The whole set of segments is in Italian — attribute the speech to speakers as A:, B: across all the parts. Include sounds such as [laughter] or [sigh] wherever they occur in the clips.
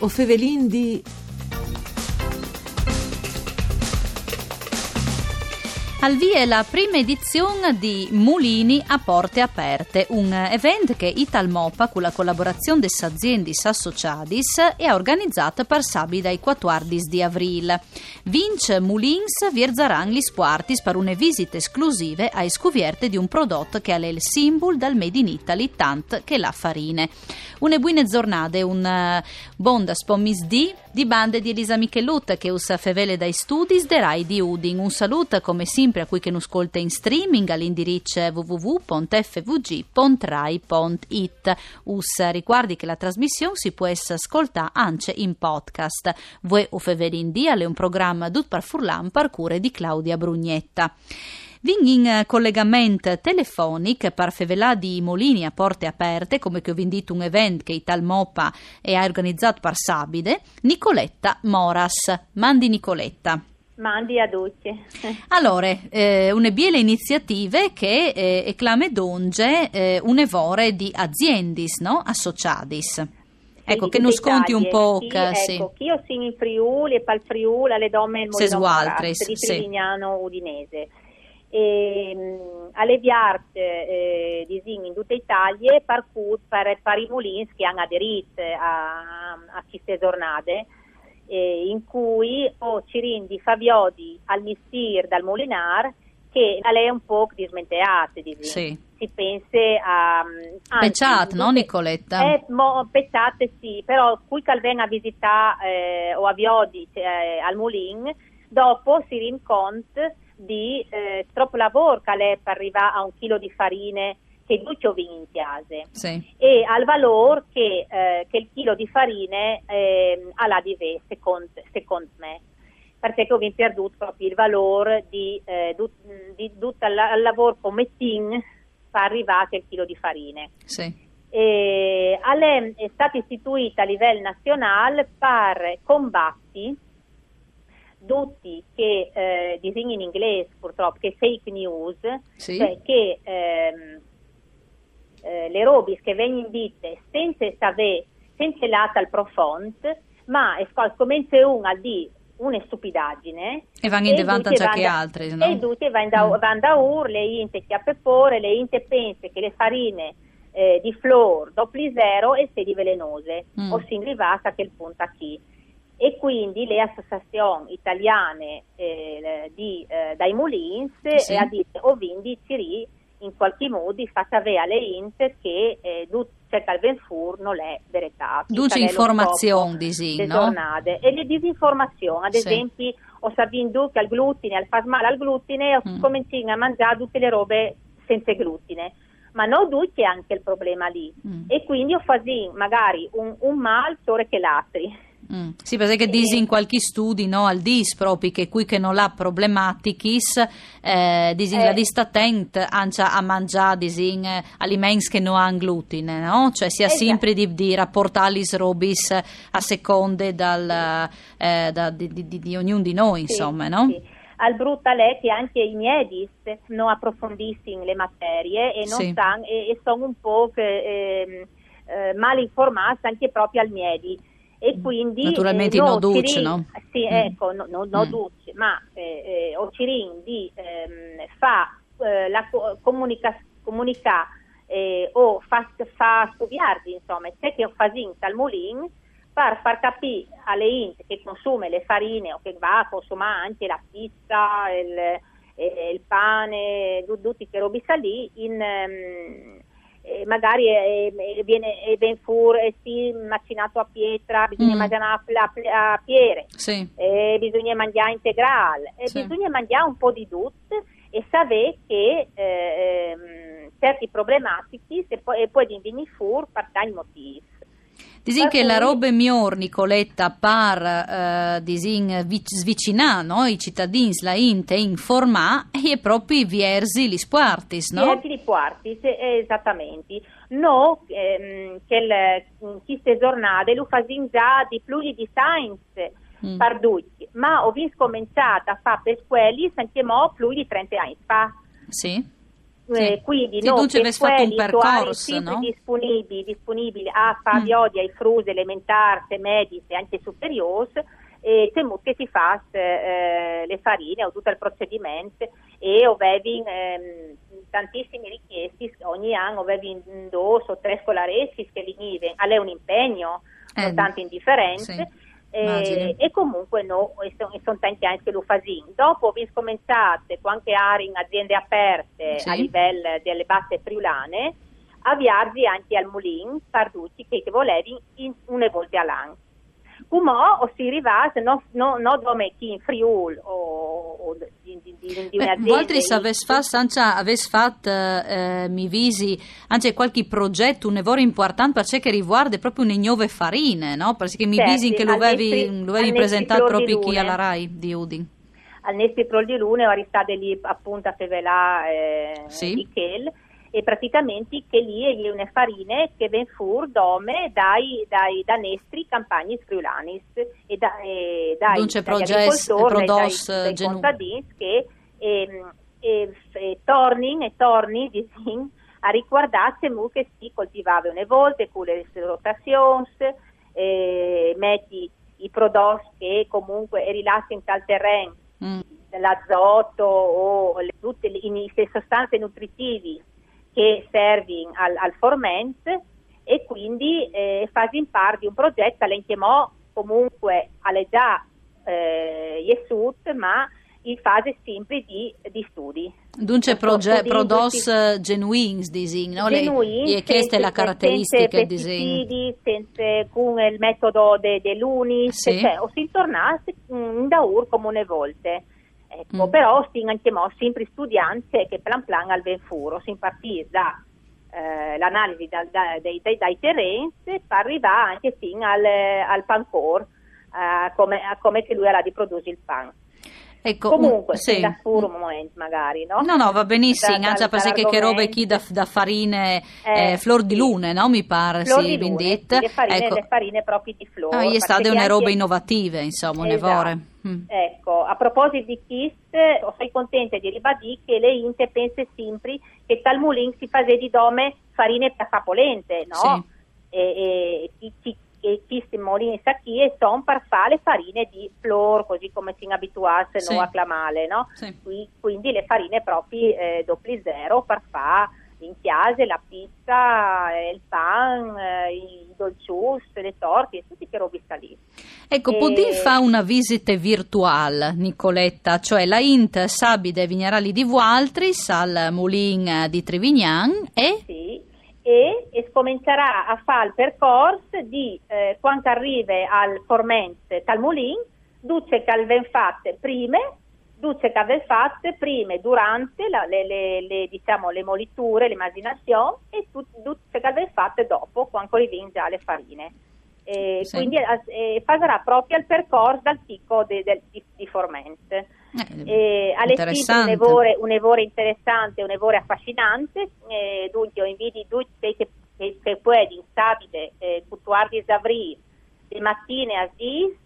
A: O fevelin di...
B: Al via la prima edizione di Mulini a porte aperte, un evento che Italmopa con la collaborazione delle aziende associadis è organizzato per sabato dai 14 di aprile. Vince Mulins vierzaran gli squartis per une visite esclusive ai scuvierte di un prodotto che è il simbolo del Made in Italy, tant che la farine. Une buone giornate, un uh, bonda spomisdì di bande di Elisa Michelutta che usa fevele dai studi de Rai di Udin. Un saluto come sempre a cui che non ascolta in streaming all'indirizzo www.fvg.rai.it. Us ricordi che la trasmissione si può ascoltare anche in podcast. Voi o fevele in dia è un programma dut par par cure di Claudia Brugnetta. Vin in eh, collegamento telefonico per fevelà di Molini a porte aperte, come che ho vendito un evento che Ital Mopa è organizzato per Sabide, Nicoletta Moras. Mandi Nicoletta.
C: Mandi a tutti. [laughs]
B: Allora, eh, une biele iniziative che eh, eclame donge eh, un'evore di aziendis, no? Associadis. Ecco, che non sconti un po'.
C: Sì,
B: sì.
C: ecco, che io sono in Friuli e pal Friuli alle donne Molino
B: Sesualtris,
C: di
B: sì.
C: Frivignano Udinese. E, mh, alle Viart eh, di Zin in tutta Italia per, per, per i mulins che hanno aderito a, a queste giornate eh, in cui ho Cirindi Fabiodi al Mistir dal Molinar che a lei è un po' dismenteate di.
B: Sì.
C: Si pensa a... anzi,
B: Pecciat, no, Nicoletta?
C: eh, mo, sì, però qui che venga a visitare eh, o a Viodi eh, al Mulin, dopo si rincontra di eh, troppo lavoro che lei per arrivare a un chilo di farine che due ovini in chiase
B: Sì.
C: e al valore che, eh, che il chilo di farine eh, ha la di ve, secondo, secondo me perché ho perduto proprio il valore di, eh, du- di tutto il lavoro come team per arrivare al chilo di farine
B: Sì.
C: e è stata istituita a livello nazionale per combatti tutti che eh, disegni in inglese purtroppo che fake news
B: Sì.
C: cioè che ehm, eh, le robe che vengono dite senza sapere senza l'ata al profondo ma è sco- comincia una di una stupidaggine
B: E vanno in davanti anche
C: vanno-
B: altri, no?
C: e tutti vanno da,
B: Mm.
C: vanno da ur, le inte chiappepore, le inte pensa che le farine eh, di flor dopo zero e sedi velenose
B: Mm.
C: o si arrivata a quel punto a chi e quindi le associazioni italiane eh, di, eh, dai Mulins
B: Sì.
C: e a dire o vindi Ciri in qualche modo fatta avere alle int che eh, du- cioè che al Venfur non è verità
B: Duce informazioni, disi,
C: le
B: no?
C: giornate e le disinformazioni ad
B: Sì.
C: esempio ho saputo che al glutine al male al glutine ho
B: Mm.
C: cominciato a mangiare tutte le robe senza glutine ma non tutti anche il problema lì
B: Mm.
C: e quindi ho fatto magari un, un mal solo che l'altri
B: Mm. Sì, perché disi in qualche studi, no, al DIS proprio che qui che non ha problematichis, eh, disi
C: Eh.
B: la dista attenta anche a mangiare disi eh, alimenti che non hanno glutine, no? Cioè sia
C: Esatto.
B: sempre di, di rapportalis robis a seconde dal, eh, da- di, di- di- ognuno di noi,
C: Sì,
B: insomma, no?
C: sì. Al brutta che anche i miedis non approfondiscono le materie e, non
B: Sì.
C: san- e, e sono un po' che, ehm, eh, mal informati anche proprio al miedi. E quindi
B: Naturalmente
C: eh,
B: no duce,
C: Cirin-
B: no?
C: Sì,
B: Mm.
C: ecco, no, no, no
B: Mm.
C: duce, ma eh, eh, Ocirin di ehm, fa eh, la co- comunica, comunica eh, o fa, fa studiarvi, insomma, c'è che fa al mulin per far capire alle int che consuma le farine o che va a consumare anche la pizza, il, eh, il pane, tu- tutti che robi lì, in, ehm, eh, magari viene ben fur, eh, sì, macinato a pietra, bisogna
B: Mm.
C: mangiare a, a, a piere,
B: Sì.
C: eh, bisogna mangiare integrale,
B: Sì.
C: bisogna mangiare un po' di tutto e sapere che eh, ehm, certi problematici se poi, e poi venire fuori per motivi.
B: Disi
C: Per
B: che la roba miglior, Nicoletta, par eh, disin vic- svicinà no? i cittadini, la inte, informa e proprio i viersi, gli squartis, no?
C: Sì, di quarti, sì, esattamente. No, ehm, che il- queste giornate lo facciamo già di più di science
B: Mm.
C: per tutti, ma ho visto cominciato a fare per quelli anche mo più di 30 anni fa.
B: Sì.
C: Sì. Eh, quindi
B: sì, avete fatto un percorso,
C: no? disponibili, disponibili a fare mm. odia ai frus elementari, medie e anche superiori e temo che si fa eh, le farine o tutto il procedimento e avevi ehm, tantissime richieste ogni anno avevi due o tre scolareschi che venivano è un impegno eh, non tanto indifferente sì, eh, e comunque no, e sono, sono tanti anni che lo fanno dopo vi scominciate anche in aziende aperte sì. a livello delle basse friulane avviarvi anche al Mulin Parducci che, che volevi in, una volta all'anno Umò o si rivase no, no, no dome chi in Friul o, o di, di, di, di un'azienda.
B: Voltri se avessi fatto, avessi fatto eh, mi visi anche qualche progetto, un lavoro importante perché riguarda proprio le nuove farine, no? Perché mi certo, visi che lo avevi, presentato proprio qui alla RAI di Udin.
C: Al Nesti Pro di Lune, ora state lì appunto a Fevelà eh, sì. di Kel e praticamente che lì è una farina che ven fur dome dai, dai danestri campagni friulanis e, da, e dai,
B: Dunque, dagli agricoltori, dai, dai,
C: dai contadini che e, e, e tornin e torni disin, a riguardarsi che si coltivava una volta con le rotazioni eh, metti i prodotti che comunque rilassi in tal terreno. Mm. l'azoto o le, tutte le, le sostanze nutritivi che servono al, al forment e quindi eh, in parte di un progetto che chiamò comunque alle già eh, Yesut, ma in fase sempre di, di studi.
B: Dunque proge- prodos genuins dising, no?
C: Genuins,
B: e questa è la caratteristica del
C: disegno. Senza con il metodo dell'UNIS, sì. cioè, o si tornasse in daur come une volte. Ecco, mm. Però si anche mo, sempre studianti che plan plan al venfuro, si impartì da eh, l'analisi da, da, dai, dai, dai, terreni per arrivare anche fin al, al pancor, eh, come, come che lui era di produrre il pan. Ecco, Comunque, sì. da solo un momento magari, no?
B: No, no, va benissimo, da, anche perché che robe chi da, da farine eh, eh, flor di lune, no? Mi pare,
C: flor
B: sì,
C: di lune, sì, le farine,
B: ecco.
C: le farine proprio di flor.
B: No, gli state una roba innovative, insomma, esatto. nevore.
C: Mm. Ecco, a proposito di KISS, sono contenta di ribadire che le Inte pense sempre che tal mulin si fa di dome farine per sapolente, no? Sì. E, e chi, chi che questi molini sacchie sono per fare le farine di flor, così come si abituasse sì. no, a clamale, no? Sì. quindi le farine proprio eh, doppli zero per fare in chiase la pizza, eh, il pan, eh, i dolcius, le torte, tutti che robi sta lì.
B: Ecco, e... Podin fa una visita virtuale, Nicoletta, cioè la Int Sabide Vignarali di Vualtris al Moulin di Trevignan e...
C: Sì e, e comincerà a fare il percorso di eh, quando arriva al Formente Talmulin, duce che aveva fatte prime, duce che aveva fatte prime durante la, le, le, le, diciamo, le moliture, le macinazioni e duce che aveva fatte dopo quando arriva già le farine. E sì. Quindi eh, farà proprio il percorso dal picco de, de, di, di Formente. Eh, un evore, un evore interessante, un evore affascinante, eh, dunque io invito tutti che, che, che puoi stabile eh, cutuardi zavri le mattine a Sis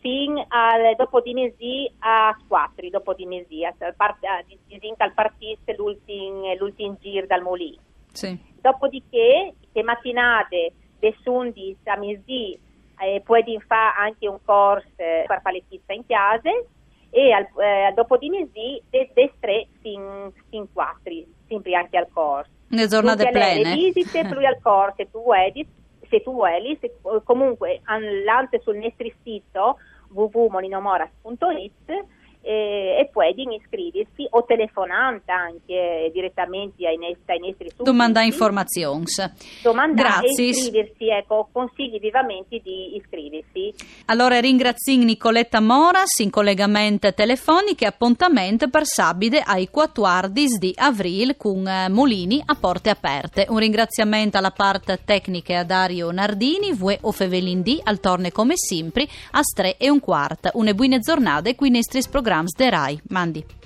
C: fin al dopo di mesi a 4, dopo di mesi, al part, al partisse l'ultimo, l'ultimo giro dal Molì. Sì. Dopodiché, le mattinate de sundis a mesi eh, puoi fare anche un corso eh, per le pizze in chiesa e al, eh, dopo di mesi des tre fin, fin quattro, sempre anche al corso.
B: Le giornate plene.
C: Le visite, più al corso, se tu vuoi, se tu vuoi, se, comunque all'ante sul nostro sito www.molinomoras.it eh, e puoi iscriversi o telefonando anche direttamente ai, nostri, ai nostri
B: sudditi. Domanda informazioni.
C: Domandare Grazie. iscriversi, ecco, consigli vivamente di iscriversi.
B: Allora ringrazio Nicoletta Moras in collegamento telefonico e appuntamento per sabide ai 14 di avril con eh, Molini a porte aperte. Un ringraziamento alla parte tecnica a Dario Nardini, Vue o Fevelindì, al torne come sempre, a 3 e un quarto. Une buone giornate qui nei nostri programmi de Rai. Mandi.